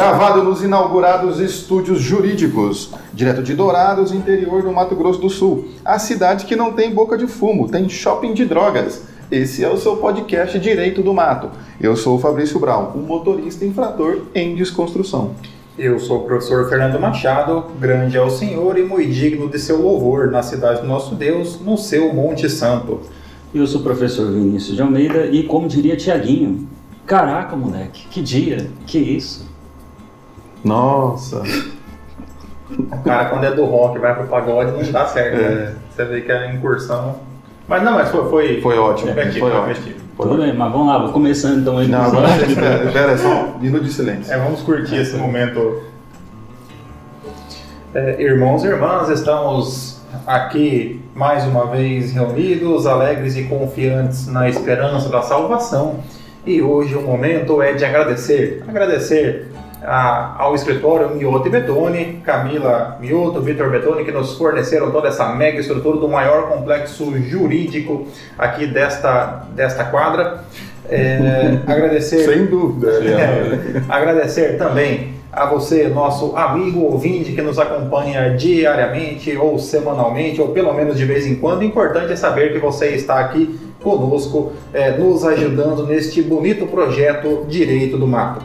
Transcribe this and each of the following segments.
Gravado nos inaugurados estúdios jurídicos, direto de Dourados, interior do Mato Grosso do Sul. A cidade que não tem boca de fumo, tem shopping de drogas. Esse é o seu podcast Direito do Mato. Eu sou o Fabrício Brown, um motorista infrator em desconstrução. Eu sou o professor Fernando Machado, grande é o Senhor e muito digno de seu louvor na cidade do nosso Deus, no seu Monte Santo. Eu sou o professor Vinícius de Almeida e, como diria Tiaguinho, caraca, moleque, que dia, que isso? Nossa. O cara, quando é do rock vai pro pagode, não dá certo. Né? É. Você vê que a incursão. Mas não, mas foi. Foi, Foi ótimo, Efetivo, foi ótimo. efetivo. Tudo bem, mas vamos lá, vou começando então o Não, agora, espera, espera, só um minuto de silêncio. É, vamos curtir esse momento. É, irmãos e irmãs, estamos aqui mais uma vez reunidos, alegres e confiantes na esperança da salvação. E hoje o momento é de agradecer. Agradecer a- ao escritório Mioto e Betoni, Camila Mioto, Vitor Betoni, que nos forneceram toda essa mega estrutura do maior complexo jurídico aqui desta, desta quadra. É, agradecer. Sem dúvida. É, agradecer também a você, nosso amigo ouvinte que nos acompanha diariamente ou semanalmente, ou pelo menos de vez em quando. O importante é saber que você está aqui conosco, é, nos ajudando neste bonito projeto Direito do Mato.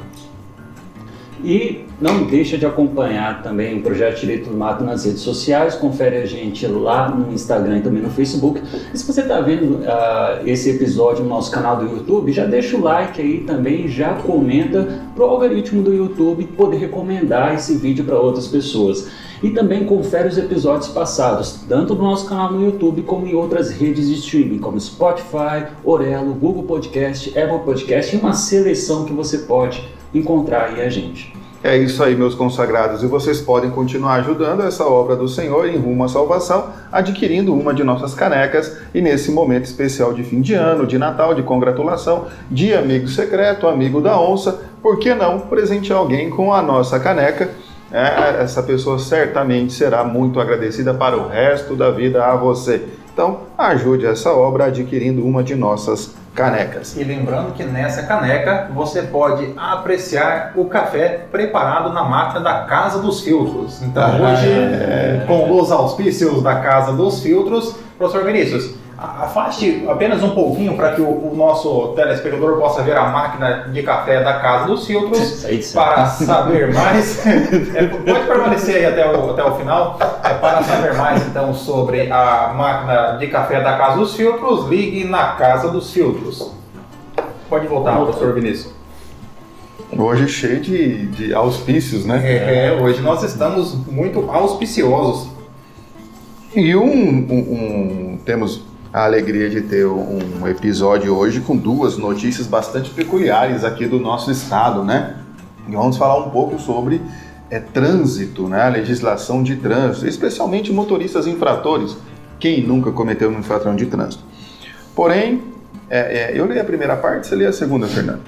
E não deixa de acompanhar também o Projeto Direito do Mato nas redes sociais, confere a gente lá no Instagram e também no Facebook. E se você está vendo ah, esse episódio no nosso canal do YouTube, já deixa o like aí também, já comenta para o algoritmo do YouTube poder recomendar esse vídeo para outras pessoas. E também confere os episódios passados, tanto no nosso canal no YouTube como em outras redes de streaming, como Spotify, Orelo, Google Podcast, Apple Podcast e uma seleção que você pode encontrar aí a gente. É isso aí, meus consagrados. E vocês podem continuar ajudando essa obra do Senhor em rumo à salvação, adquirindo uma de nossas canecas. E nesse momento especial de fim de ano, de Natal, de congratulação, de amigo secreto, amigo da onça, por que não presentear alguém com a nossa caneca? É, essa pessoa certamente será muito agradecida para o resto da vida a você. Então, ajude essa obra adquirindo uma de nossas canecas. E lembrando que nessa caneca você pode apreciar o café preparado na máquina da Casa dos Filtros. Então Ah, hoje, é. com os auspícios da Casa dos Filtros, professor Vinícius, afaste apenas um pouquinho para que o, o nosso telespectador possa ver a máquina de café da Casa dos Filtros. Para saber mais, é, pode permanecer aí até o, até o final. É, para saber mais então sobre a máquina de café da Casa dos Filtros, ligue na Casa dos Filtros. Pode voltar, professor Vinícius. Hoje cheio de, de auspícios, né? É, hoje nós estamos muito auspiciosos. E um, um- um- temos a alegria de ter um episódio hoje com duas notícias bastante peculiares aqui do nosso estado, né? E vamos falar um pouco sobre é, trânsito, né? A legislação de trânsito, especialmente motoristas infratores. Quem nunca cometeu uma infração de trânsito? Porém, é, é, eu li a primeira parte, você lê a segunda, Fernando.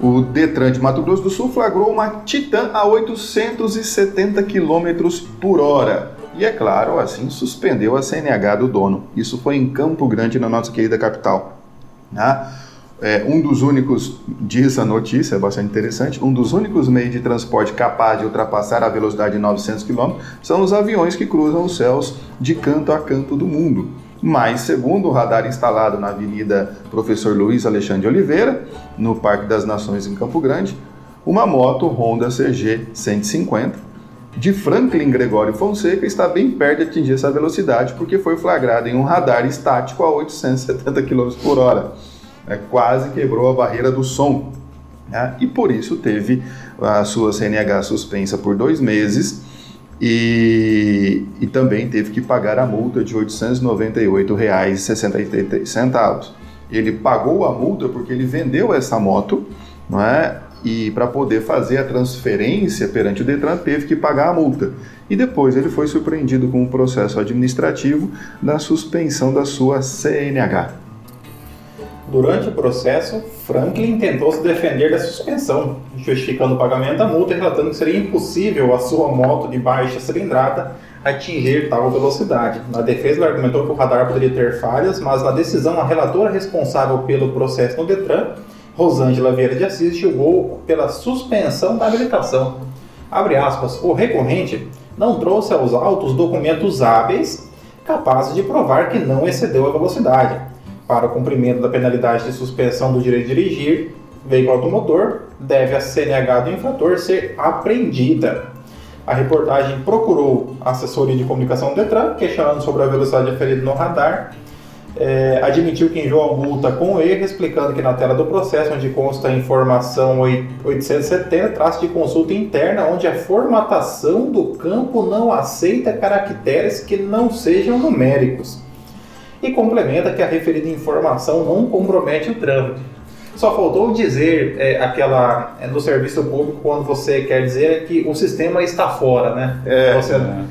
O Detran de Mato Grosso do Sul flagrou uma Titan a 870 km por hora. E é claro, assim suspendeu a CNH do dono. Isso foi em Campo Grande, na nossa querida capital. né? É, um dos únicos, diz a notícia, é bastante interessante, um dos únicos meios de transporte capaz de ultrapassar a velocidade de 900 km são os aviões que cruzam os céus de canto a canto do mundo. Mas, segundo o radar instalado na Avenida Professor Luiz Alexandre Oliveira, no Parque das Nações em Campo Grande, uma moto Honda CG 150 de Franklin Gregório Fonseca está bem perto de atingir essa velocidade porque foi flagrada em um radar estático a 870 km por hora. É, quase quebrou a barreira do som. né? E por isso teve a sua CNH suspensa por dois meses e, e também teve que pagar a multa de R$ 898,63. Ele pagou a multa porque ele vendeu essa moto, não é? E para poder fazer a transferência perante o Detran, teve que pagar a multa. E depois ele foi surpreendido com um processo administrativo da suspensão da sua CNH. Durante o processo, Franklin tentou se defender da suspensão, justificando o pagamento da multa e relatando que seria impossível a sua moto de baixa cilindrada atingir tal velocidade. Na defesa, ele argumentou que o radar poderia ter falhas, mas na decisão, a relatora responsável pelo processo no Detran, Rosângela Vieira de Assis, julgou pela suspensão da habilitação. Abre aspas, o recorrente não trouxe aos autos documentos hábeis capazes de provar que não excedeu a velocidade. Para o cumprimento da penalidade de suspensão do direito de dirigir veículo automotor, deve a CNH do infrator ser apreendida. A reportagem procurou a assessoria de comunicação do Detran, questionando sobre a velocidade aferida no radar. É, admitiu que enviou a multa com erro, explicando que na tela do processo, onde consta a informação 870, traço de consulta interna, onde a formatação do campo não aceita caracteres que não sejam numéricos. E complementa que a referida informação não compromete o trâmite. Só faltou dizer é, aquela é, no serviço público quando você quer dizer que o sistema está fora, né? É, você, é,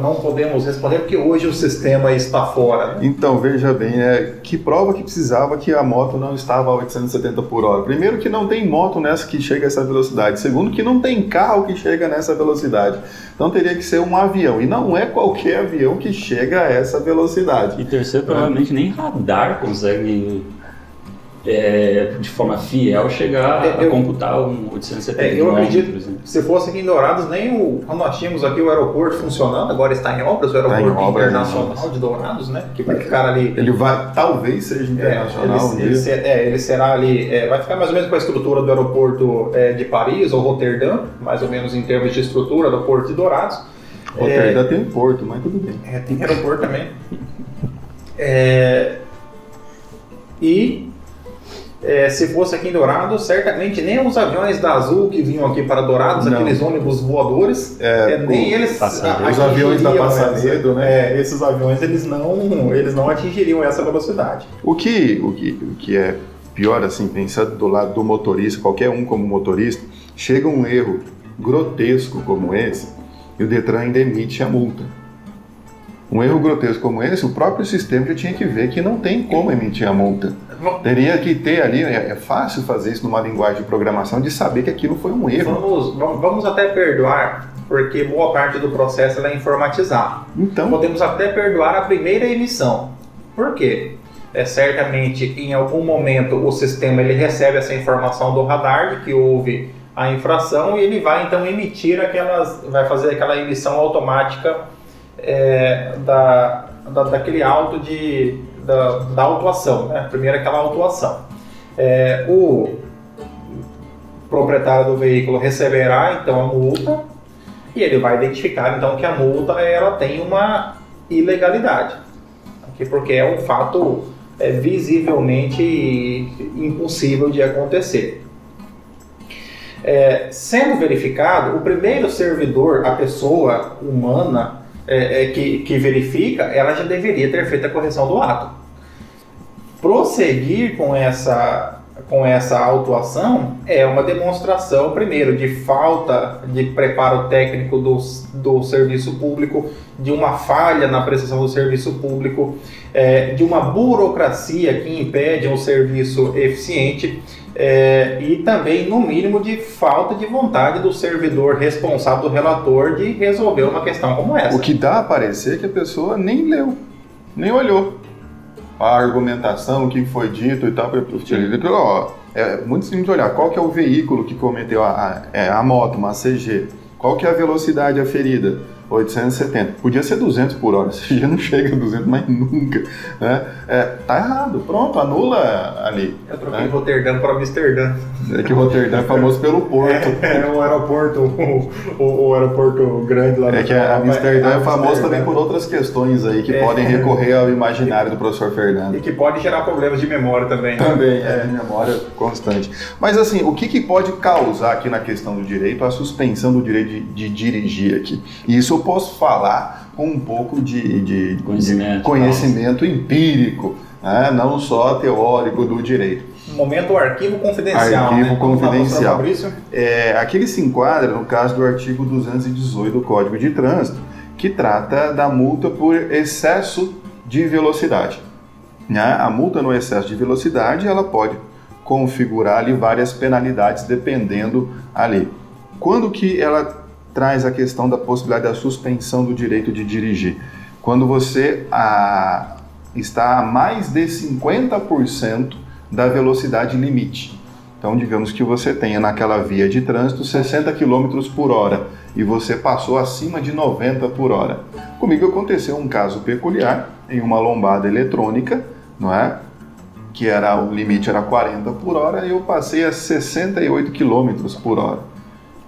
não podemos responder porque hoje o sistema está fora. Né? Então, veja bem, é, que prova que precisava que a moto não estava a 870 por hora? Primeiro, que não tem moto nessa que chega a essa velocidade. Segundo, que não tem carro que chega nessa velocidade. Então, teria que ser um avião. E não é qualquer avião que chega a essa velocidade. E terceiro, provavelmente nem radar consegue é, de forma fiel chegar é, eu, a computar um 870 é, Eu acredito, se fosse aqui em Dourados, nem o, quando nós tínhamos aqui o aeroporto funcionando, agora está em obras, o aeroporto tá obras, internacional de Dourados, né? Que vai ficar ali. Ele vai, talvez seja é, internacional. ele, ele, é, ele será ali, é, vai ficar mais ou menos com a estrutura do aeroporto é, de Paris ou Roterdã, mais ou menos em termos de estrutura do porto de Dourados. Roterdã tem porto, mas tudo bem. É, tem aeroporto também. e é, se fosse aqui em Dourados, certamente nem os aviões da Azul que vinham aqui para Dourados, não. aqueles ônibus voadores, é, é, nem eles os aviões da Passanedo, né? É, esses aviões eles não, eles não atingiriam essa velocidade. O que, o que, o que é pior assim, pensando do lado do motorista, qualquer um como motorista, chega um erro grotesco como esse e o Detran ainda emite a multa. Um erro grotesco como esse, o próprio sistema já tinha que ver que não tem como emitir a multa. Teria que ter ali, é, é fácil fazer isso numa linguagem de programação, de saber que aquilo foi um erro. Vamos, vamos até perdoar, porque boa parte do processo é informatizado. Então, Podemos até perdoar a primeira emissão. Por quê? É, certamente, em algum momento, o sistema ele recebe essa informação do radar de que houve a infração e ele vai então emitir aquelas, vai fazer aquela emissão automática é, da, da, daquele auto de, da, da autuação, né? Primeiro aquela autuação. É, o proprietário do veículo receberá então a multa e ele vai identificar então que a multa ela tem uma ilegalidade, porque é um fato é, visivelmente impossível de acontecer. É, sendo verificado, o primeiro servidor, a pessoa humana é, é, que, que verifica, ela já deveria ter feito a correção do ato. Prosseguir com essa com essa autuação é uma demonstração, primeiro, de falta de preparo técnico do, do serviço público, de uma falha na prestação do serviço público, é, de uma burocracia que impede um serviço eficiente é, e também, no mínimo, de falta de vontade do servidor responsável, do relator, de resolver uma questão como essa. O que dá a parecer que a pessoa nem leu, nem olhou a argumentação, o que foi dito e tal. Ó, é muito simples olhar qual que é o veículo que cometeu a, a, é, a moto, uma CG, qual que é a velocidade aferida 870. Podia ser 200 por hora, esse já não chega a 200 mais nunca. Né? É, tá errado, pronto, anula ali. Eu troquei né? Roterdã para Amsterdã. É que Roterdã é famoso pelo porto. É, é o aeroporto, o, o, o, aeroporto grande lá É que a Amsterdã é famoso também por outras questões aí que é. podem recorrer ao imaginário do professor Fernando. E que pode gerar problemas de memória também. Né? Também, é, memória constante. Mas assim, o que, que pode causar aqui na questão do direito a suspensão do direito de, de dirigir aqui? E isso eu posso falar com um pouco de, de conhecimento, de conhecimento empírico, né? não só teórico do direito. Momento arquivo confidencial. Arquivo né? confidencial. É, aqui ele se enquadra no caso do artigo 218 do Código de Trânsito, que trata da multa por excesso de velocidade. Né? A multa no excesso de velocidade ela pode configurar ali várias penalidades dependendo ali. Quando que ela traz a questão da possibilidade da suspensão do direito de dirigir. Quando você a, está a mais de 50% da velocidade limite. Então, digamos que você tenha naquela via de trânsito 60 km por hora e você passou acima de 90 por hora. Comigo aconteceu um caso peculiar em uma lombada eletrônica, não é? Que era o limite era 40 por hora e eu passei a 68 km por hora.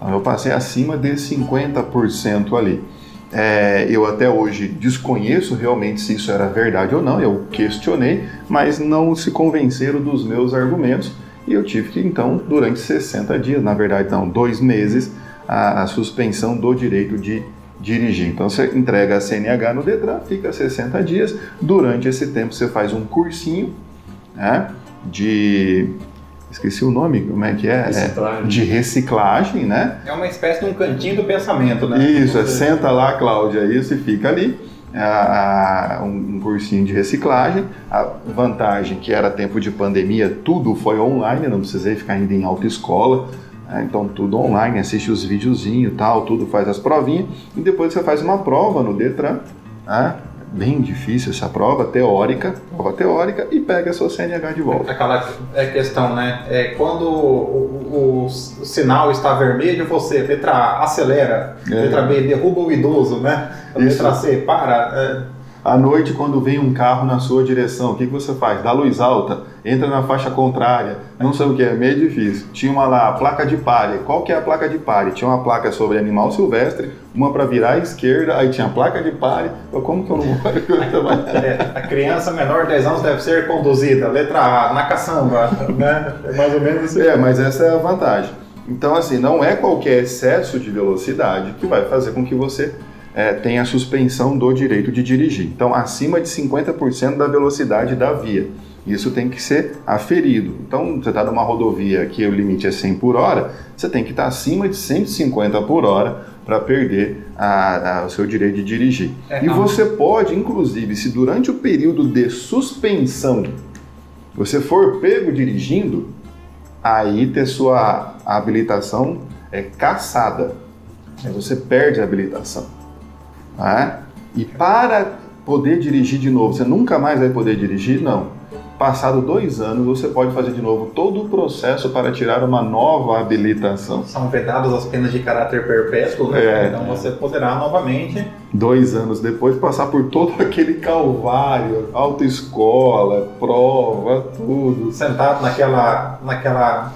Então, eu passei acima de 50% ali. É, eu até hoje desconheço realmente se isso era verdade ou não, eu questionei, mas não se convenceram dos meus argumentos e eu tive que então, durante 60 dias, na verdade não, dois meses, a, a suspensão do direito de dirigir. Então você entrega a CNH no Detran, fica 60 dias, durante esse tempo você faz um cursinho né, de esqueci o nome, como é que é? Reciclagem. é? De reciclagem, né? É uma espécie de um cantinho do pensamento, né? Isso, é, senta lá, Cláudia, isso e fica ali. A, a, um, um cursinho de reciclagem. A vantagem que era tempo de pandemia, tudo foi online, não precisei ficar indo em autoescola. Né? Então tudo online, assiste os videozinhos tal, tudo faz as provinhas e depois você faz uma prova no Detran. Né? Bem difícil essa prova teórica, prova teórica, e pega a sua CNH de volta. Aquela é questão, né? É, quando o, o, o, sinal está vermelho, você, letra A, acelera, é. letra B, derruba o idoso, né? Letra C, para. É, à noite, quando vem um carro na sua direção, o que, que você faz? Dá luz alta, entra na faixa contrária, não sei o que, é meio difícil. Tinha uma lá, placa de pare. Qual que é a placa de pare? Tinha uma placa sobre animal silvestre, uma para virar à esquerda, aí tinha a placa de pare. Como que eu não vou... é, a criança menor de 10 anos deve ser conduzida, letra A, na caçamba, né? É mais ou menos isso. É, mas essa é a vantagem. Então, assim, não é qualquer excesso de velocidade que vai fazer com que você é, tem a suspensão do direito de dirigir. Então, acima de 50% da velocidade da via. Isso tem que ser aferido. Então, você está numa rodovia que o limite é 100 por hora, você tem que estar tá acima de 150 por hora para perder a, a, o seu direito de dirigir. É, e você pode, inclusive, se durante o período de suspensão você for pego dirigindo, aí ter sua habilitação é caçada. Aí você perde a habilitação. Né? E para poder dirigir de novo, você nunca mais vai poder dirigir? Não. Passado dois anos, você pode fazer de novo todo o processo para tirar uma nova habilitação. São vedadas as penas de caráter perpétuo, né? É, então você poderá novamente. Dois anos depois, passar por todo aquele calvário, autoescola, prova, tudo. Sentado naquela, naquela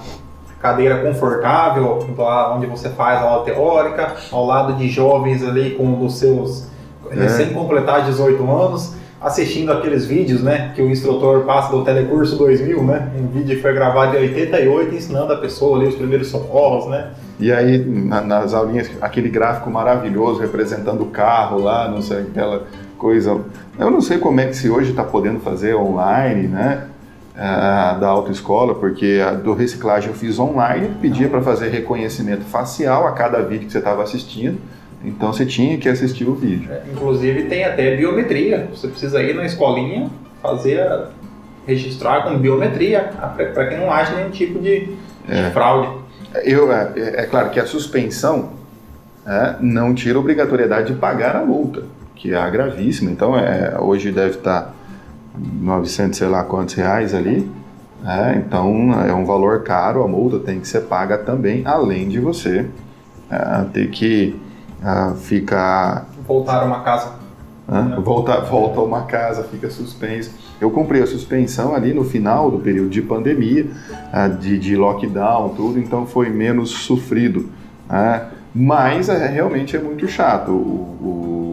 cadeira confortável, lá onde você faz a aula teórica, ao lado de jovens ali com os seus é. recém-completar 18 anos, assistindo aqueles vídeos, né, que o instrutor passa do Telecurso 2000, né, um vídeo que foi gravado em 88 ensinando a pessoa ali os primeiros socorros, né. E aí, na, nas aulinhas, aquele gráfico maravilhoso representando o carro lá, não sei, aquela coisa... Eu não sei como é que se hoje está podendo fazer online, né, uh, da autoescola, porque a do reciclagem eu fiz online, pedia para fazer reconhecimento facial a cada vídeo que você estava assistindo. Então você tinha que assistir o vídeo. É, inclusive tem até biometria. Você precisa ir na escolinha fazer a, registrar com biometria para que não haja nenhum tipo de, é. de fraude. Eu, é, é, claro que a suspensão é, não tira a obrigatoriedade de pagar a multa, que é gravíssima. Então é, hoje deve estar 900 sei lá quantos reais ali. É, então é um valor caro, a multa tem que ser paga também, além de você é, ter que é, ficar. Voltar a uma casa. É, volta, volta a uma casa, fica suspenso. Eu cumpri a suspensão ali no final do período de pandemia, é, de, de lockdown, tudo, então foi menos sofrido. É, mas é, realmente é muito chato. O, o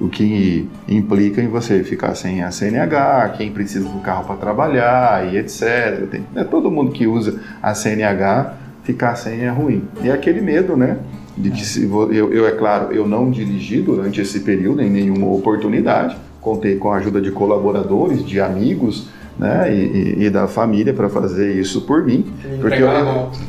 o que implica em você ficar sem a CNH, quem precisa do carro para trabalhar e etc. Tem, é todo mundo que usa a CNH ficar sem é ruim. E é aquele medo, né? De que se, eu, eu, é claro, eu não dirigi durante esse período em nenhuma oportunidade. Contei com a ajuda de colaboradores, de amigos, né, e, e, da família para fazer isso por mim, porque eu,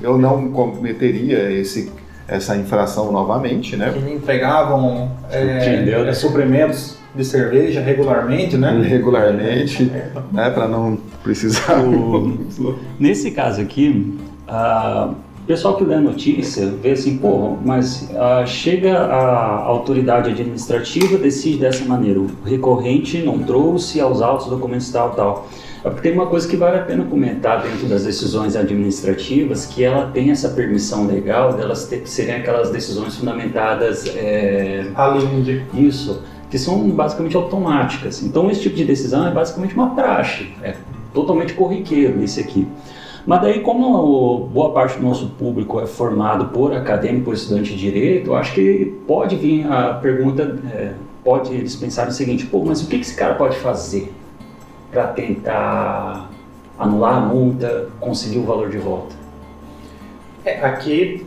eu não cometeria esse essa infração novamente, né? Que entregavam é, né? suprimentos de cerveja regularmente, né? Regularmente, né? Para não precisar. O... Nesse caso aqui, uh, pessoal que lê a notícia vê assim, pô, mas uh, chega a autoridade administrativa, decide dessa maneira, o recorrente não trouxe aos autos documentos tal, tal. É porque tem uma coisa que vale a pena comentar dentro das decisões administrativas, que ela tem essa permissão legal delas ter, serem aquelas decisões fundamentadas... É, Além Isso, que são basicamente automáticas. Então esse tipo de decisão é basicamente uma praxe, é totalmente corriqueiro esse aqui. Mas daí, como boa parte do nosso público é formado por acadêmico, por estudante de direito, eu acho que pode vir a pergunta, é, pode eles pensarem o seguinte, pô, mas o que esse cara pode fazer para tentar anular a multa, conseguir o valor de volta? É, aqui,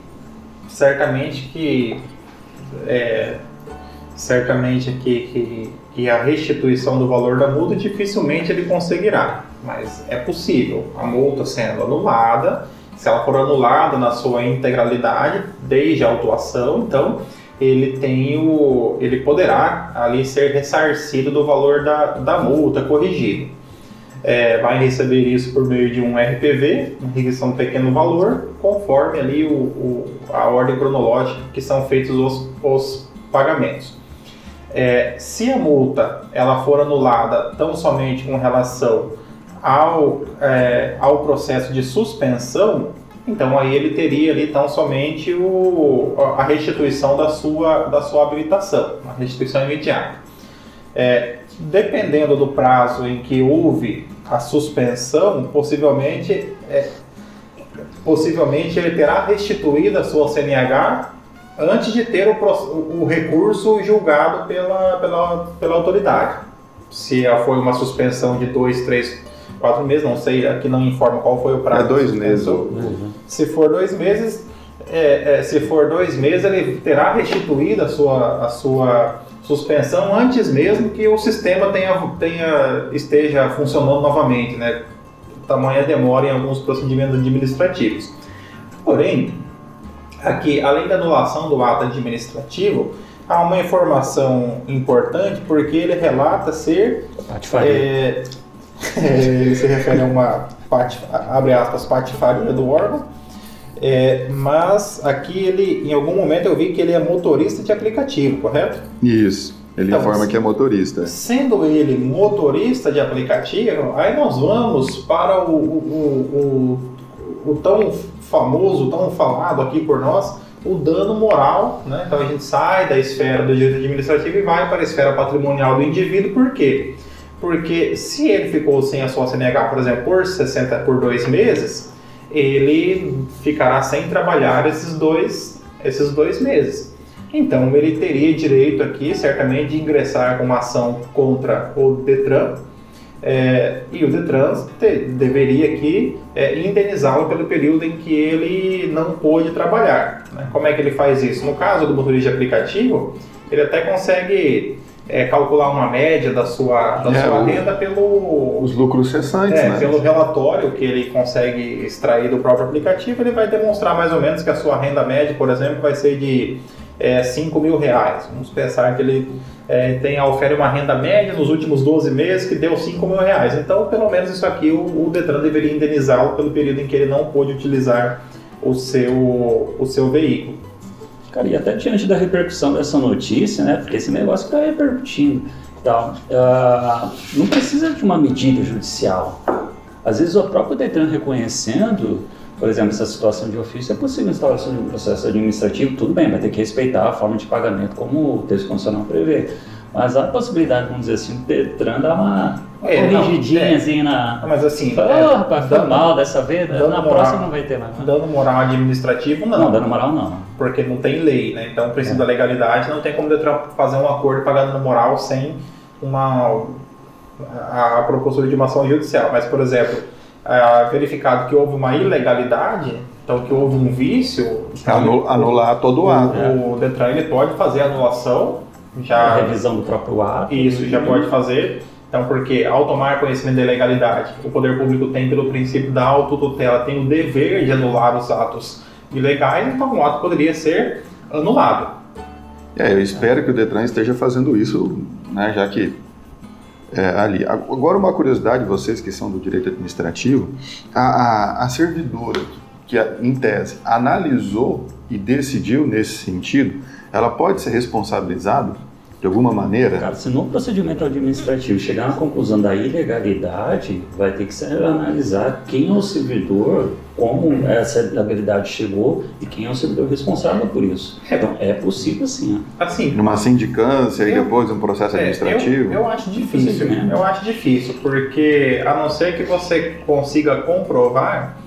certamente que é, certamente que, que a restituição do valor da multa dificilmente ele conseguirá mas é possível. A multa sendo anulada, se ela for anulada na sua integralidade, desde a autuação, então ele tem o, ele poderá ali ser ressarcido do valor da, da multa corrigido. É, vai receber isso por meio de um RPV, uma requisição de pequeno valor, conforme ali o, o, a ordem cronológica que são feitos os, os pagamentos. É, se a multa ela for anulada tão somente com relação ao, é, ao processo de suspensão, então aí ele teria ali tão somente o, a restituição da sua, da sua habilitação, a restituição imediata. É, dependendo do prazo em que houve a suspensão, possivelmente, é, possivelmente ele terá restituído a sua CNH antes de ter o, o recurso julgado pela, pela, pela autoridade. Se foi uma suspensão de dois, três quatro meses, não sei, aqui não informa qual foi o prazo. É dois meses. Uhum. Se for dois meses, é, é, se for dois meses, ele terá restituído a sua, a sua suspensão antes mesmo que o sistema tenha, tenha, esteja funcionando novamente, né? Tamanha demora em alguns procedimentos administrativos. Porém, aqui, além da anulação do ato administrativo, há uma informação importante porque ele relata ser é, ele se refere a uma, abre aspas, patifaria do órgão. É, mas aqui ele, em algum momento eu vi que ele é motorista de aplicativo, correto? Isso. Ele então, informa que é motorista. Sendo ele motorista de aplicativo, aí nós vamos para o, o, o, o tão famoso, tão falado aqui por nós, o dano moral. Né? Então a gente sai da esfera do direito administrativo e vai para a esfera patrimonial do indivíduo, por quê? Porque se ele ficou sem a sua CNH, por exemplo, por 60 por dois meses, ele ficará sem trabalhar esses dois, esses dois meses. Então ele teria direito aqui, certamente, de ingressar com uma ação contra o Detran. É, e o Detran te, deveria aqui é, indenizá-lo pelo período em que ele não pôde trabalhar. Né? Como é que ele faz isso? No caso do motorista de aplicativo, ele até consegue é, calcular uma média da sua, da é, sua renda pelo os lucros cessantes, é, né? pelo relatório que ele consegue extrair do próprio aplicativo, ele vai demonstrar mais ou menos que a sua renda média, por exemplo, vai ser de é, 5 mil reais. Vamos pensar que ele é, tem ofere uma renda média nos últimos 12 meses que deu 5 mil reais. Então, pelo menos isso aqui o, o Detran deveria indenizá-lo pelo período em que ele não pôde utilizar o seu, o seu veículo. Cara, e até diante da repercussão dessa notícia, né? Porque esse negócio está repercutindo tal, uh, não precisa de uma medida judicial. Às vezes o próprio Detran reconhecendo, por exemplo, essa situação de ofício, é possível a instalação de um processo administrativo, tudo bem, vai ter que respeitar a forma de pagamento como o texto constitucional prevê. Mas há a possibilidade, vamos dizer assim, o Detran dar uma, é, corrigidinha é. assim na. Mas assim. Fala, é, oh, rapaz, foi mal dessa vez, na moral, próxima não vai ter mais. Né? Dano moral administrativo, não. Não, dano moral não. Porque não tem lei, né? Então, precisa é. da legalidade, não tem como o Detran fazer um acordo pagando dano moral sem uma. a, a propositura de uma ação judicial. Mas, por exemplo, é, verificado que houve uma ilegalidade, então que houve um vício. anular todo o ato. O, o Detran ele pode fazer a anulação já a revisão do próprio ato. Isso, já pode fazer. Então, porque ao tomar conhecimento da ilegalidade, o poder público tem, pelo princípio da autotutela, tem o dever de anular os atos ilegais, então o ato poderia ser anulado. É, eu espero que o Detran esteja fazendo isso, né, já que é, ali. Agora, uma curiosidade, vocês que são do direito administrativo, a, a, a servidora que, em tese, analisou e decidiu nesse sentido, ela pode ser responsabilizada de alguma maneira? Cara, se no procedimento administrativo chegar na conclusão da ilegalidade, vai ter que ser analisar quem é o servidor, como essa ilegalidade chegou e quem é o servidor responsável por isso. Então, é possível sim. Assim, Numa sindicância e depois um processo É, administrativo? eu, eu acho difícil. Procedimento. Eu acho difícil, porque a não ser que você consiga comprovar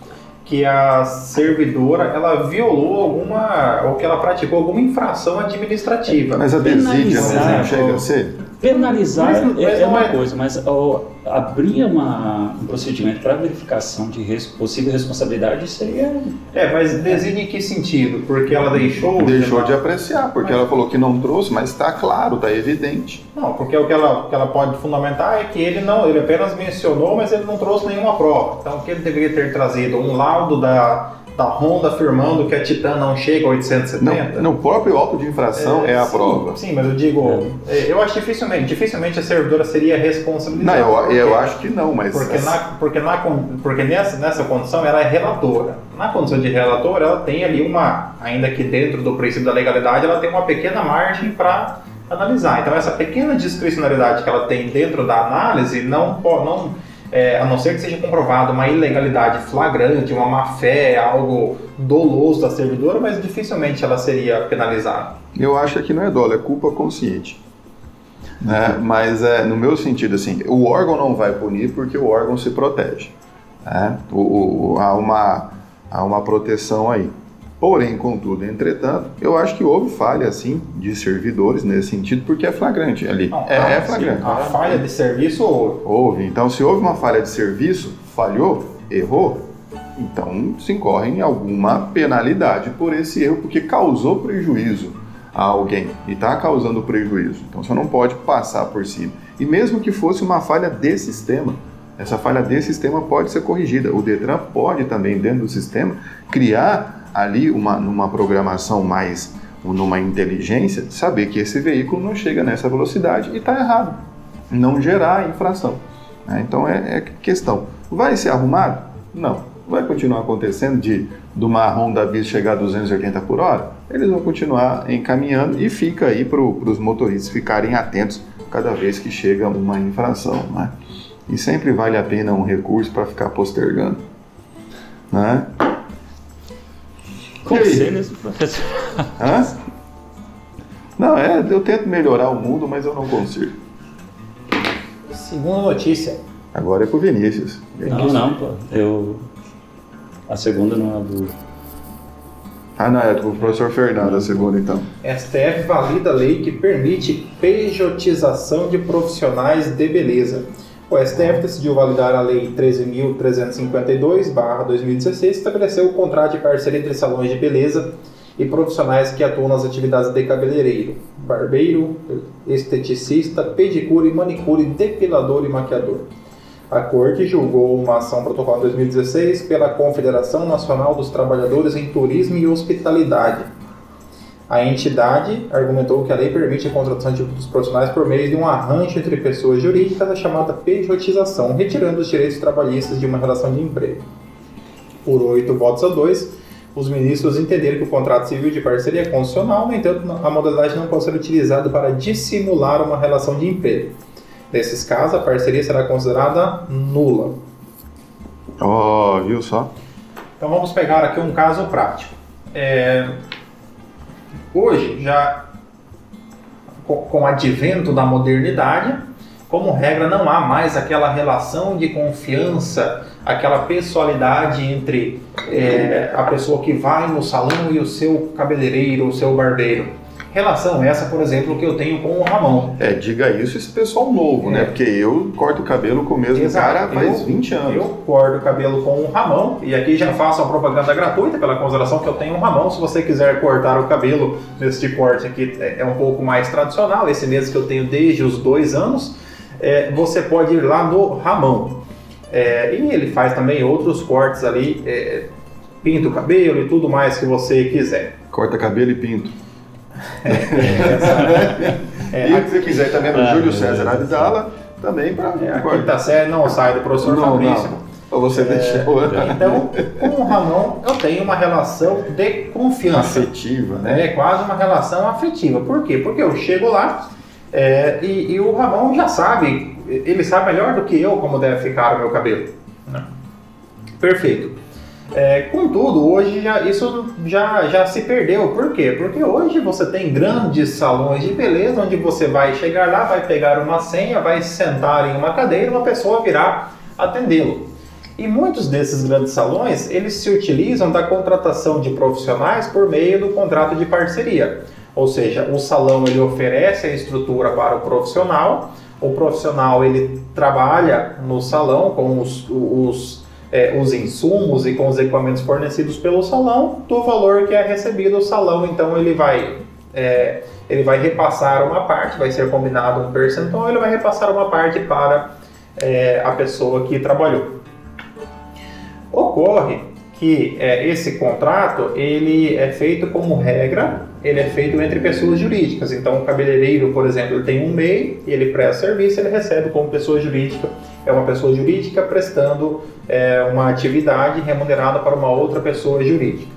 que a servidora ela violou alguma ou que ela praticou alguma infração administrativa. Mas a desídia não chega a ser? Penalizar Mas- mas é, é uma é- coisa, mas ó, abrir uma, um procedimento para verificação de res- possível responsabilidade seria. É, mas desídia em que sentido? Porque ela deixou. Deixou de apreciar, porque ela falou que não trouxe, mas está claro, está evidente. Não, porque o que ela, o que ela pode fundamentar é que ele não, ele apenas mencionou, mas ele não trouxe nenhuma prova. Então, o que ele deveria ter trazido? Um laudo da, da Honda afirmando que a Titan não chega a 870? Não, no próprio auto de infração é, a sim, prova. Sim, mas eu digo, é, eu acho dificilmente, dificilmente a servidora seria Não, responsabilizada. eu, eu porque- acho que não, mas. Porque, na, porque, na, porque nessa, nessa condição ela é relatora. Na condição de relatora, ela tem ali uma, ainda que dentro do princípio da legalidade, ela tem uma pequena margem para analisar. Então, essa pequena discricionalidade que ela tem dentro da análise, não, não, é, a não ser que seja comprovada uma ilegalidade flagrante, uma má-fé, algo doloso da servidora, mas dificilmente ela seria penalizada. Eu acho que não é dolo, é culpa consciente. Né? Mas é, no meu sentido, assim, o órgão não vai punir porque o órgão se protege. né? O, o- há, uma, há uma proteção aí. Porém, contudo, entretanto, eu acho que houve falha, assim, de servidores nesse sentido, porque é flagrante ali. Não, é, a- é flagrante. A falha de serviço Houve. Então, se houve uma falha de serviço, falhou, errou, então se incorre em alguma penalidade por esse erro, porque causou prejuízo a alguém e está causando prejuízo. Então, você não pode passar por cima. E mesmo que fosse uma falha de sistema, essa falha de sistema pode ser corrigida. O Detran pode também, dentro do sistema, criar ali uma, numa programação mais, numa inteligência, saber que esse veículo não chega nessa velocidade e está errado não gerar infração. né? Então é, é questão. Vai ser arrumado? Não. Vai continuar acontecendo de, de uma Honda Bis chegar a 280 por hora? Eles vão continuar encaminhando e fica aí para os motoristas ficarem atentos cada vez que chega uma infração. Né? E sempre vale a pena um recurso para ficar postergando. Né? Conselhos professor. Hã? Não, é, eu tento melhorar o mundo, mas eu não consigo. Segunda notícia. Agora é com o Vinícius. Não, não, pô. Eu. A segunda não é do. Ah, não, é do professor Fernando, a segunda então. STF valida lei que permite pejotização de profissionais de beleza. O STF decidiu validar a Lei 13.352-2016, que estabeleceu o contrato de parceria entre salões de beleza e profissionais que atuam nas atividades de cabeleireiro, barbeiro, esteticista, pedicure, manicure, depilador e maquiador. A Corte julgou uma ação protocolar em 2016 pela Confederação Nacional dos Trabalhadores em Turismo e Hospitalidade. A entidade argumentou que a lei permite a contratação de dos profissionais por meio de um arranjo entre pessoas jurídicas, a chamada pejotização, retirando os direitos trabalhistas de uma relação de emprego. Por oito votos a dois, os ministros entenderam que o contrato civil de parceria é constitucional, no entanto, a modalidade não pode ser utilizada para dissimular uma relação de emprego. Nesses casos, a parceria será considerada nula. Ó, viu só? Então vamos pegar aqui um caso prático. É, Hoje, já co- com o advento da modernidade, como regra, não há mais aquela relação de confiança, aquela pessoalidade entre é, a pessoa que vai no salão e o seu cabeleireiro, o seu barbeiro. Relação essa, por exemplo, que eu tenho com o Ramon. É, diga isso esse pessoal novo, É. né? Porque eu corto o cabelo com o mesmo Exato. cara faz Eu- 20 anos. Eu corto o cabelo com o Ramon e aqui já faço a propaganda gratuita pela consideração que eu tenho um Ramon. Se você quiser cortar o cabelo neste corte aqui é é um pouco mais tradicional, esse mesmo que eu tenho desde os dois anos, é, você pode ir lá no Ramon. É, e ele faz também outros cortes ali, é, pinta o cabelo e tudo mais que você quiser. Corta cabelo e pinto. É, e se você quiser também no Ah, Júlio César. Abdala, também para É, a quinta série não sai do professor Não, Fabrício. não. Ou você é, deixou. Então, com o Ramon, eu tenho uma relação de confiança. Afetiva, né? É quase uma relação afetiva. Por quê? Porque eu chego lá é, e, e, o Ramon já sabe, ele sabe melhor do que eu como deve ficar o meu cabelo. Né? Perfeito. É, contudo, hoje já, isso já, já se perdeu. Por quê? Porque hoje você tem grandes salões de beleza onde você vai chegar lá, vai pegar uma senha, vai sentar em uma cadeira e uma pessoa virá atendê-lo. E muitos desses grandes salões, eles se utilizam da contratação de profissionais por meio do contrato de parceria. Ou seja, o salão ele oferece a estrutura para o profissional, o profissional ele trabalha no salão com os, os, é, os insumos e com os equipamentos fornecidos pelo salão, do valor que é recebido o salão, então ele vai é, ele vai repassar uma parte, vai ser combinado um percentual, ele vai repassar uma parte para é, a pessoa que trabalhou. Ocorre que é, esse contrato ele é feito como regra, ele é feito entre pessoas jurídicas. Então, o cabeleireiro, por exemplo, ele tem um MEI ele presta serviço, ele recebe como pessoa jurídica. É uma pessoa jurídica prestando é, uma atividade remunerada para uma outra pessoa jurídica.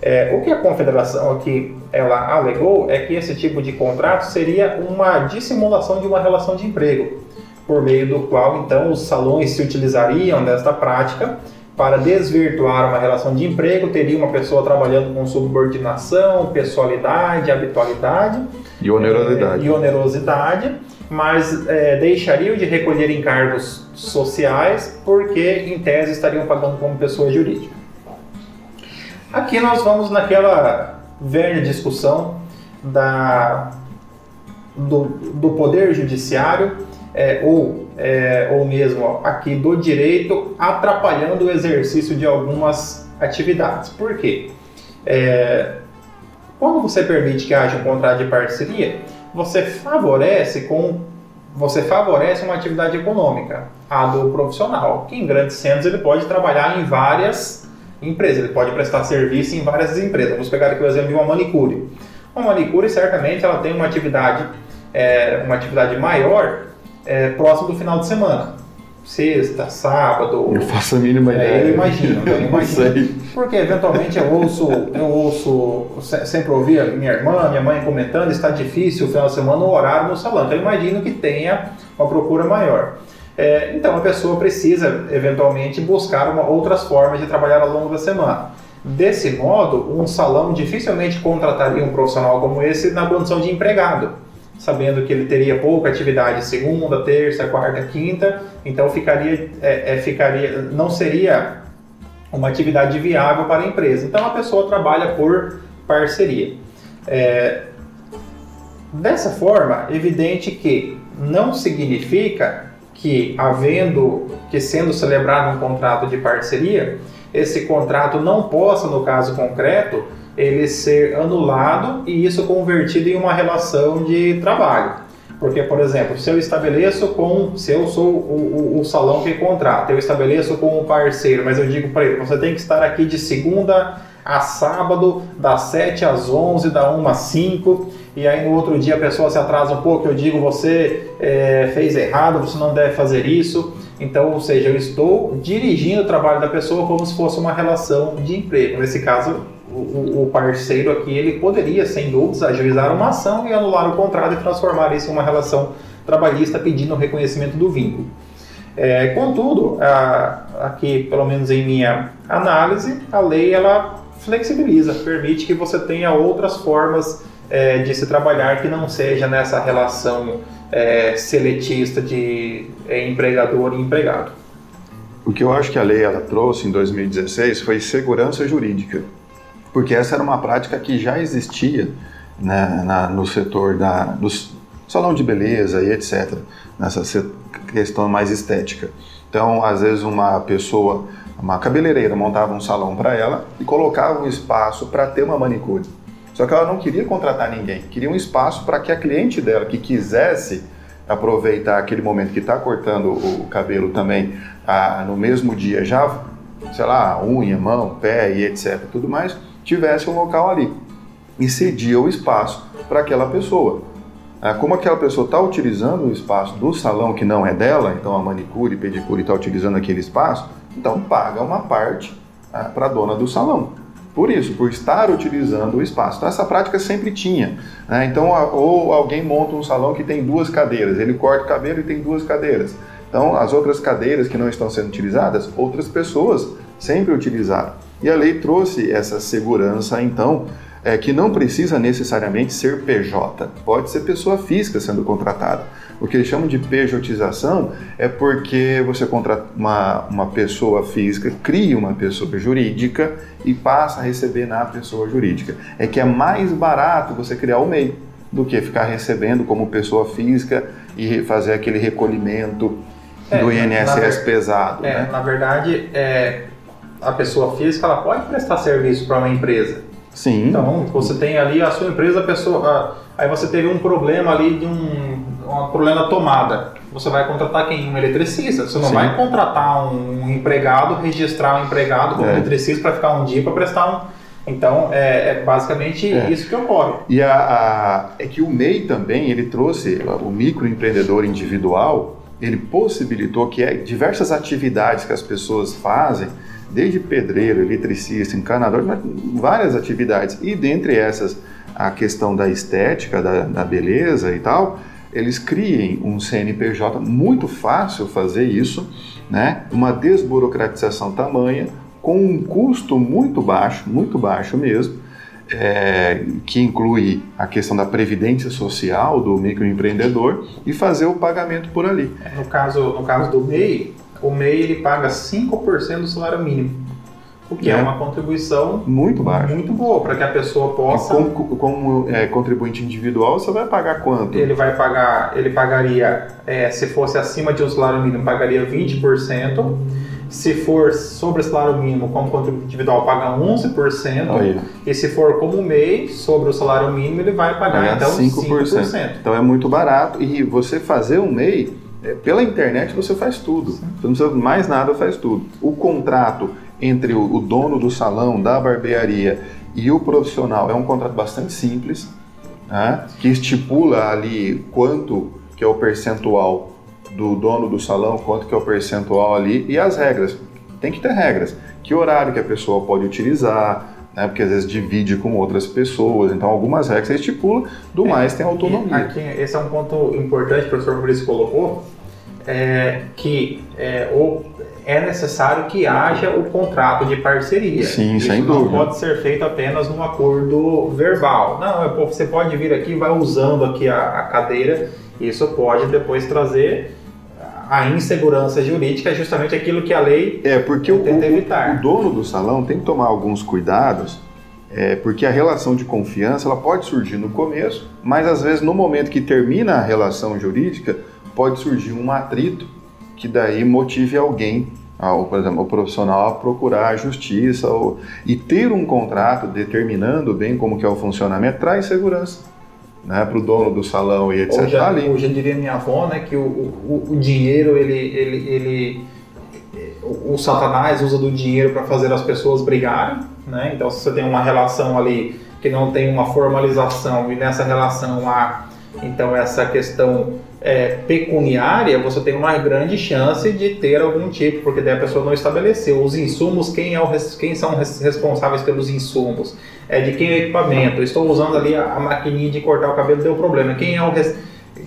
É, o que a confederação aqui ela alegou é que esse tipo de contrato seria uma dissimulação de uma relação de emprego, por meio do qual então os salões se utilizariam desta prática para desvirtuar uma relação de emprego, teria uma pessoa trabalhando com subordinação, pessoalidade, habitualidade e onerosidade, é, e onerosidade mas é, deixariam de recolher encargos sociais porque, em tese, estariam pagando como pessoa jurídica. Aqui nós vamos naquela velha discussão da, do, do poder judiciário é, ou, é, ou mesmo aqui do direito atrapalhando o exercício de algumas atividades. Por quê? É, quando você permite que haja um contrato de parceria, você favorece com você favorece uma atividade econômica, a do profissional, que em grandes centros ele pode trabalhar em várias empresas, ele pode prestar serviço em várias empresas. Vamos pegar aqui o exemplo de uma manicure. Uma manicure certamente ela tem uma atividade, é, uma atividade maior é, próximo do final de semana. Sexta, sábado. Eu faço a mínima ideia. É, eu imagino, eu imagino. Porque eventualmente eu ouço, eu ouço, sempre ouvi a minha irmã, minha mãe comentando, está difícil o final de semana o horário no salão. Então eu imagino que tenha uma procura maior. É, então a pessoa precisa eventualmente buscar uma, outras formas de trabalhar ao longo da semana. Desse modo, um salão dificilmente contrataria um profissional como esse na condição de empregado sabendo que ele teria pouca atividade segunda, terça, quarta, quinta, então ficaria, é, é, ficaria, não seria uma atividade viável para a empresa. Então a pessoa trabalha por parceria. É, dessa forma, evidente que não significa que havendo, que sendo celebrado um contrato de parceria, esse contrato não possa, no caso concreto, ele ser anulado e isso convertido em uma relação de trabalho. Porque, por exemplo, se eu estabeleço com, se eu sou o, o, o salão que contrata, eu estabeleço com um parceiro, mas eu digo para ele, você tem que estar aqui de segunda a sábado, das 7 às 11, da 1 às 5, e aí no outro dia a pessoa se atrasa um pouco, eu digo, você é, fez errado, você não deve fazer isso. Então, ou seja, eu estou dirigindo o trabalho da pessoa como se fosse uma relação de emprego. Nesse caso, o, parceiro aqui ele poderia, sem dúvidas, ajuizar uma ação e anular o contrato e transformar isso em uma relação trabalhista pedindo o reconhecimento do vínculo. É, contudo, a, aqui, pelo menos em minha análise, a lei ela flexibiliza, permite que você tenha outras formas é, de se trabalhar que não seja nessa relação é, seletista de é, empregador e empregado. O que eu acho que a lei ela trouxe em 2016 foi segurança jurídica porque essa era uma prática que já existia né, na, no setor da, do salão de beleza e etc., nessa questão mais estética. Então, às vezes, uma pessoa, uma cabeleireira, montava um salão para ela e colocava um espaço para ter uma manicure. Só que ela não queria contratar ninguém, queria um espaço para que a cliente dela que quisesse aproveitar aquele momento que está cortando o cabelo também ah, no mesmo dia já, sei lá, unha, mão, pé e etc, tudo mais, tivesse um local ali e cedia o espaço para aquela pessoa. ah, como aquela pessoa está utilizando o espaço do salão que não é dela, então a manicure, pedicure está utilizando aquele espaço, então paga uma parte ah, para a dona do salão. Por isso, por estar utilizando o espaço. Então essa prática sempre tinha. Né? Então, ou alguém monta um salão que tem duas cadeiras, ele corta o cabelo e tem duas cadeiras. Então, as outras cadeiras que não estão sendo utilizadas, outras pessoas sempre utilizaram. E a lei trouxe essa segurança, então, é, que não precisa necessariamente ser PJ, pode ser pessoa física sendo contratada. O que eles chamam de pejotização é porque você contrata uma, uma pessoa física, cria uma pessoa jurídica e passa a receber na pessoa jurídica. É que é mais barato você criar o MEI do que ficar recebendo como pessoa física e fazer aquele recolhimento é, do INSS na, pesado. É, né? Na verdade, é, a pessoa física ela pode prestar serviço para uma empresa. Sim. Então, você tem ali a sua empresa, a pessoa, aí você teve um problema ali de um, um problema tomada. Você vai contratar quem? Um eletricista. Você não Sim. vai contratar um empregado, registrar um empregado como é. eletricista para ficar um dia para prestar um. Então, é, é basicamente é. isso que ocorre. E a, a, é que o MEI também, ele trouxe o microempreendedor individual, ele possibilitou que é, diversas atividades que as pessoas fazem, desde pedreiro, eletricista, encanador, várias atividades. E dentre essas, a questão da estética, da, da beleza e tal, eles criem um CNPJ muito fácil fazer isso, né? Uma desburocratização tamanha, com um custo muito baixo, muito baixo mesmo, é, que inclui a questão da previdência social do microempreendedor e fazer o pagamento por ali. No caso, no caso do MEI, o MEI ele paga 5% do salário mínimo. O que é, é uma contribuição muito baixa. Muito boa para que a pessoa possa. Como, como é, contribuinte individual, você vai pagar quanto? Ele vai pagar, ele pagaria, é, se fosse acima de um salário mínimo, pagaria 20%. Se for sobre o salário mínimo, como contribuinte individual, paga 11%. Aí. E se for como MEI, sobre o salário mínimo, ele vai pagar então 5%. 5%. Então é muito barato. E você fazer um MEI, pela internet você faz tudo. Sim. Você não precisa mais nada, faz tudo. O contrato entre o, o dono do salão, da barbearia e o profissional é um contrato bastante simples, né, que estipula ali quanto que é o percentual do dono do salão, quanto que é o percentual ali e as regras. Tem que ter regras. Que horário que a pessoa pode utilizar, né, porque às vezes divide com outras pessoas, então algumas regras você estipula, do é, mais tem autonomia. Aqui, esse é um ponto importante que o professor Maurício colocou, é, que é, o, é necessário que haja o contrato de parceria. Sim, Isso sem não dúvida. pode ser feito apenas num acordo verbal. Não, é, você pode vir aqui, vai usando aqui a, a cadeira. Isso pode depois trazer a insegurança jurídica é justamente aquilo que a lei é porque o, o, o, dono do salão tem que tomar alguns cuidados é, porque a relação de confiança ela pode surgir no começo mas às vezes no momento que termina a relação jurídica pode surgir um atrito que daí motive alguém, ao, por exemplo, o profissional a procurar a justiça ou, e ter um contrato determinando bem como que é o funcionamento traz segurança. Né, para o dono do salão e etc. Hoje, ali. hoje diria minha avó né, que o, o, o dinheiro, ele, ele, ele, o satanás usa do dinheiro para fazer as pessoas brigarem. Né? Então, se você tem uma relação ali que não tem uma formalização e nessa relação há então essa questão é, pecuniária, você tem uma grande chance de ter algum tipo, porque daí a pessoa não estabeleceu. Os insumos, quem, é o, quem são responsáveis pelos insumos? É de quem é o equipamento? estou usando ali a, a maquininha de cortar o cabelo, deu problema. Quem é o res,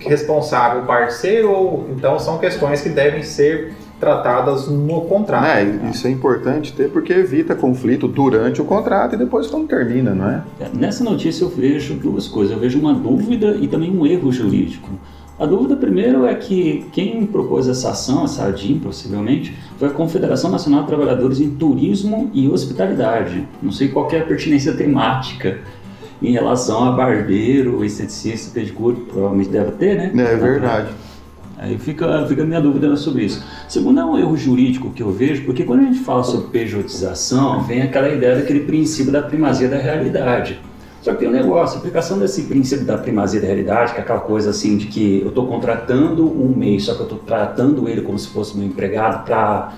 responsável? O parceiro? Ou, então são questões que devem ser tratadas no contrato. É, isso é importante ter porque evita conflito durante o contrato e depois quando termina, não é? é nessa notícia eu vejo duas coisas. Eu vejo uma dúvida e também um erro jurídico. A dúvida primeiro é que quem propôs essa ação, essa ADIM possivelmente, foi a Confederação Nacional de Trabalhadores em Turismo e Hospitalidade. Não sei qual é a pertinência temática em relação a barbeiro, esteticista, pedicure, provavelmente deve ter, né? É, é verdade. Aí fica, fica a minha dúvida sobre isso. Segundo, é um erro jurídico que eu vejo, porque quando a gente fala sobre pejotização, vem aquela ideia daquele princípio da primazia da realidade. Só que tem um negócio, a aplicação desse princípio da primazia da realidade, que é aquela coisa assim de que eu estou contratando um mês, só que eu estou tratando ele como se fosse meu empregado para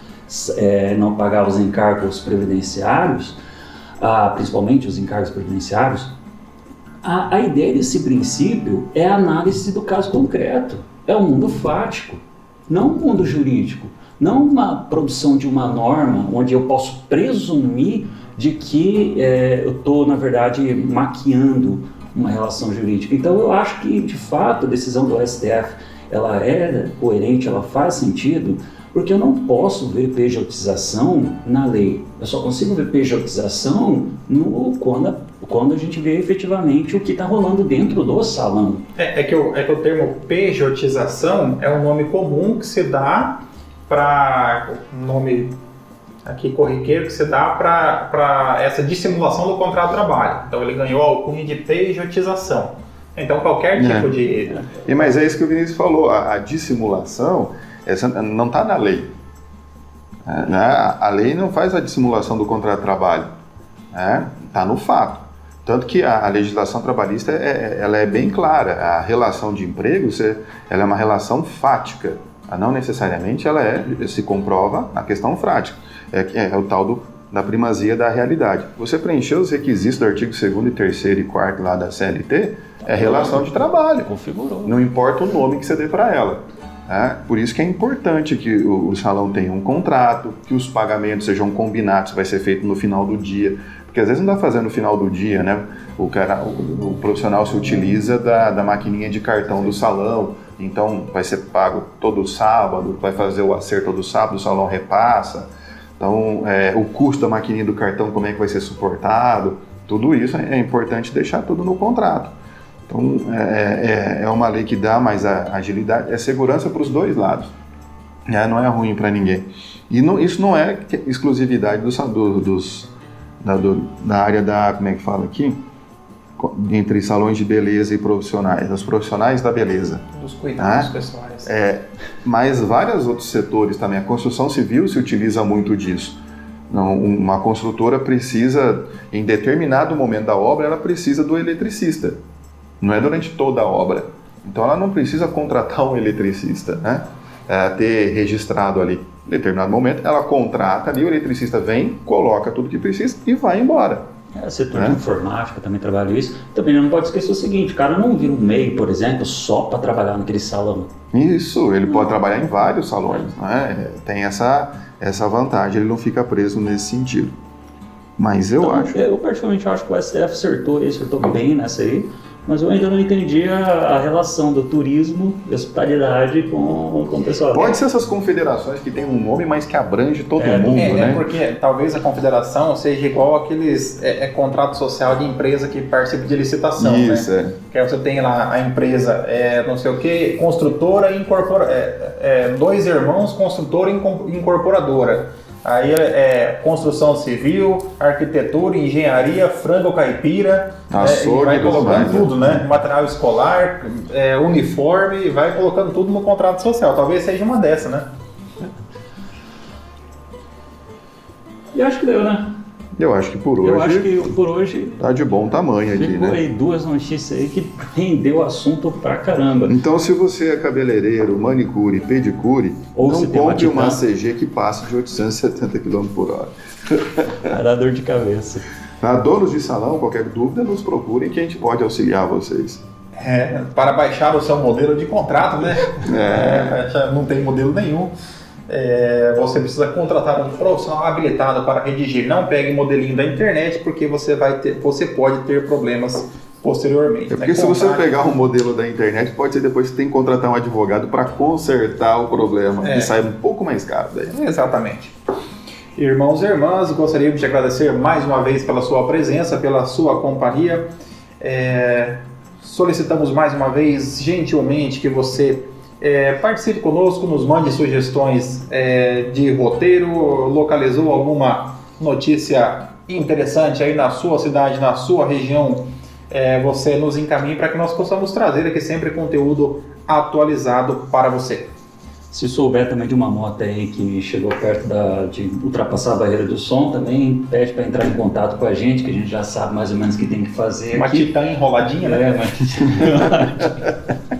é, não pagar os encargos previdenciários, ah, principalmente os encargos previdenciários, A, a ideia desse princípio é a análise do caso concreto, é o mundo fático, não o mundo jurídico, não uma produção de uma norma onde eu posso presumir de que é, eu estou, na verdade, maquiando uma relação jurídica. Então, eu acho que, de fato, a decisão do STF ela é coerente, ela faz sentido, porque eu não posso ver pejotização na lei. Eu só consigo ver pejotização no, quando, a, quando a gente vê efetivamente o que está rolando dentro do salão. É, é, que o, é que o termo pejotização é um nome comum que se dá para um nome aqui corriqueiro que se dá para essa dissimulação do contrato de trabalho. Então ele ganhou a alcunha de pejotização. Então qualquer tipo é. de. E, mas é isso que o Vinícius falou, a, a dissimulação essa não está na lei. É, né? A lei não faz a dissimulação do contrato de trabalho. Está é, tá no fato. Tanto que a, a legislação trabalhista é, ela é bem clara. A relação de emprego você, ela é uma relação fática. Não necessariamente ela é, se comprova na questão prática. É, é, é o tal do, da primazia da realidade. Você preencheu os requisitos do artigo 2 3 e 4 lá da CLT, é relação de trabalho. Configurou. Não importa o nome que você dê para ela. É, por isso que é importante que o, o, salão tenha um contrato, que os pagamentos sejam combinados, vai ser feito no final do dia. Porque às vezes não está fazendo no final do dia, né? O, cara, o, o profissional se utiliza da, da maquininha de cartão do salão, então vai ser pago todo sábado, vai fazer o acerto todo sábado, o salão repassa. Então, é, o custo da maquininha do cartão, como é que vai ser suportado, tudo isso é, é importante deixar tudo no contrato. Então, é, é, é uma lei que dá mais agilidade, é segurança para os dois lados. Né? Não é ruim para ninguém. E não, isso não é exclusividade do, do, dos, da, do, da área da, como é que fala aqui? Entre salões de beleza e profissionais, dos profissionais da beleza. Dos cuidados né? pessoais. É, mas vários outros setores também. A construção civil se utiliza muito disso. Não, uma construtora precisa, em determinado momento da obra, ela precisa do eletricista. Não é durante toda a obra. Então ela não precisa contratar um eletricista, né? É, ter registrado ali em determinado momento, ela contrata ali, o eletricista vem, coloca tudo que precisa e vai embora. É, setor né? de informática também trabalha isso. Também não pode esquecer o seguinte, o cara não vira um MEI, por exemplo, só para trabalhar naquele salão. Isso, ele pode trabalhar em vários salões, né? Tem essa, essa vantagem, ele não fica preso nesse sentido. Mas eu então, acho... Eu particularmente acho que o STF acertou, acertou bem nessa aí mas eu ainda não entendi a, a relação do turismo e hospitalidade com, com o pessoal. Pode ser essas confederações que tem um nome, mas que abrange todo é, mundo, é, né? É porque talvez a confederação seja igual aqueles é, é, contrato social de empresa que participa de licitação, né? Isso, né? É. Que aí você tem lá a empresa, é, não sei o que, construtora e incorpora, é, é, dois irmãos, construtora e incorporadora. Aí é, é construção civil, arquitetura, engenharia, frango caipira, é, vai colocando tudo, né? Material escolar, é, uniforme, vai colocando tudo no contrato social. Talvez seja uma dessa, né? E acho que deu, né? Eu acho que por hoje. Eu acho que por hoje. Tá de bom tamanho aqui, né? aí duas notícias aí que rendeu assunto pra caramba. Então, se você é cabeleireiro, manicure, pedicure, Ou não compre uma, CG que passe de 870 km por hora. Vai dar dor de cabeça. Para donos de salão, qualquer dúvida, nos procurem que a gente pode auxiliar vocês. É, para baixar o seu modelo de contrato, né? É. é não tem modelo nenhum é, você precisa contratar um profissional habilitado para redigir. Não pegue modelinho da internet, porque você, vai ter, você pode ter problemas posteriormente. É porque né? se você pegar um modelo da internet, pode ser depois que tem que contratar um advogado para consertar o problema, é. que sai um pouco mais caro daí. Exatamente. Irmãos e irmãs, gostaríamos de agradecer mais uma vez pela sua presença, pela sua companhia. É, solicitamos mais uma vez, gentilmente, que você é, participe conosco, nos mande sugestões é, de roteiro, localizou alguma notícia interessante aí na sua cidade, na sua região, é, você nos encaminhe para que nós possamos trazer aqui sempre conteúdo atualizado para você. Se souber também de uma moto aí que chegou perto da, de ultrapassar a barreira do som, também pede para entrar em contato com a gente, que a gente já sabe mais ou menos o que tem que fazer. Uma aqui. titã enroladinha, né? É, uma titã enroladinha.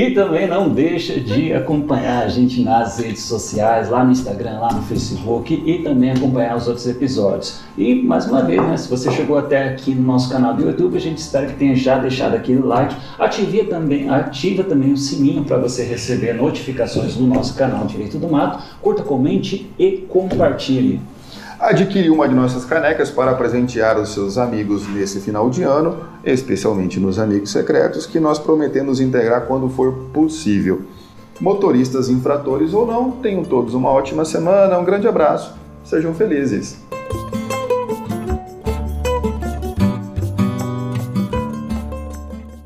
E também não deixa de acompanhar a gente nas redes sociais, lá no Instagram, lá no Facebook e também acompanhar os outros episódios. E mais uma vez, né, se você chegou até aqui no nosso canal do YouTube, a gente espera que tenha já deixado aquele like. Ative também, ativa também o sininho para você receber notificações do nosso canal Direito do Mato. Curta, comente e compartilhe. Adquire uma de nossas canecas para presentear os seus amigos nesse final de ano, especialmente nos amigos secretos, que nós prometemos integrar quando for possível. Motoristas infratores ou não, tenham todos uma ótima semana, um grande abraço, sejam felizes.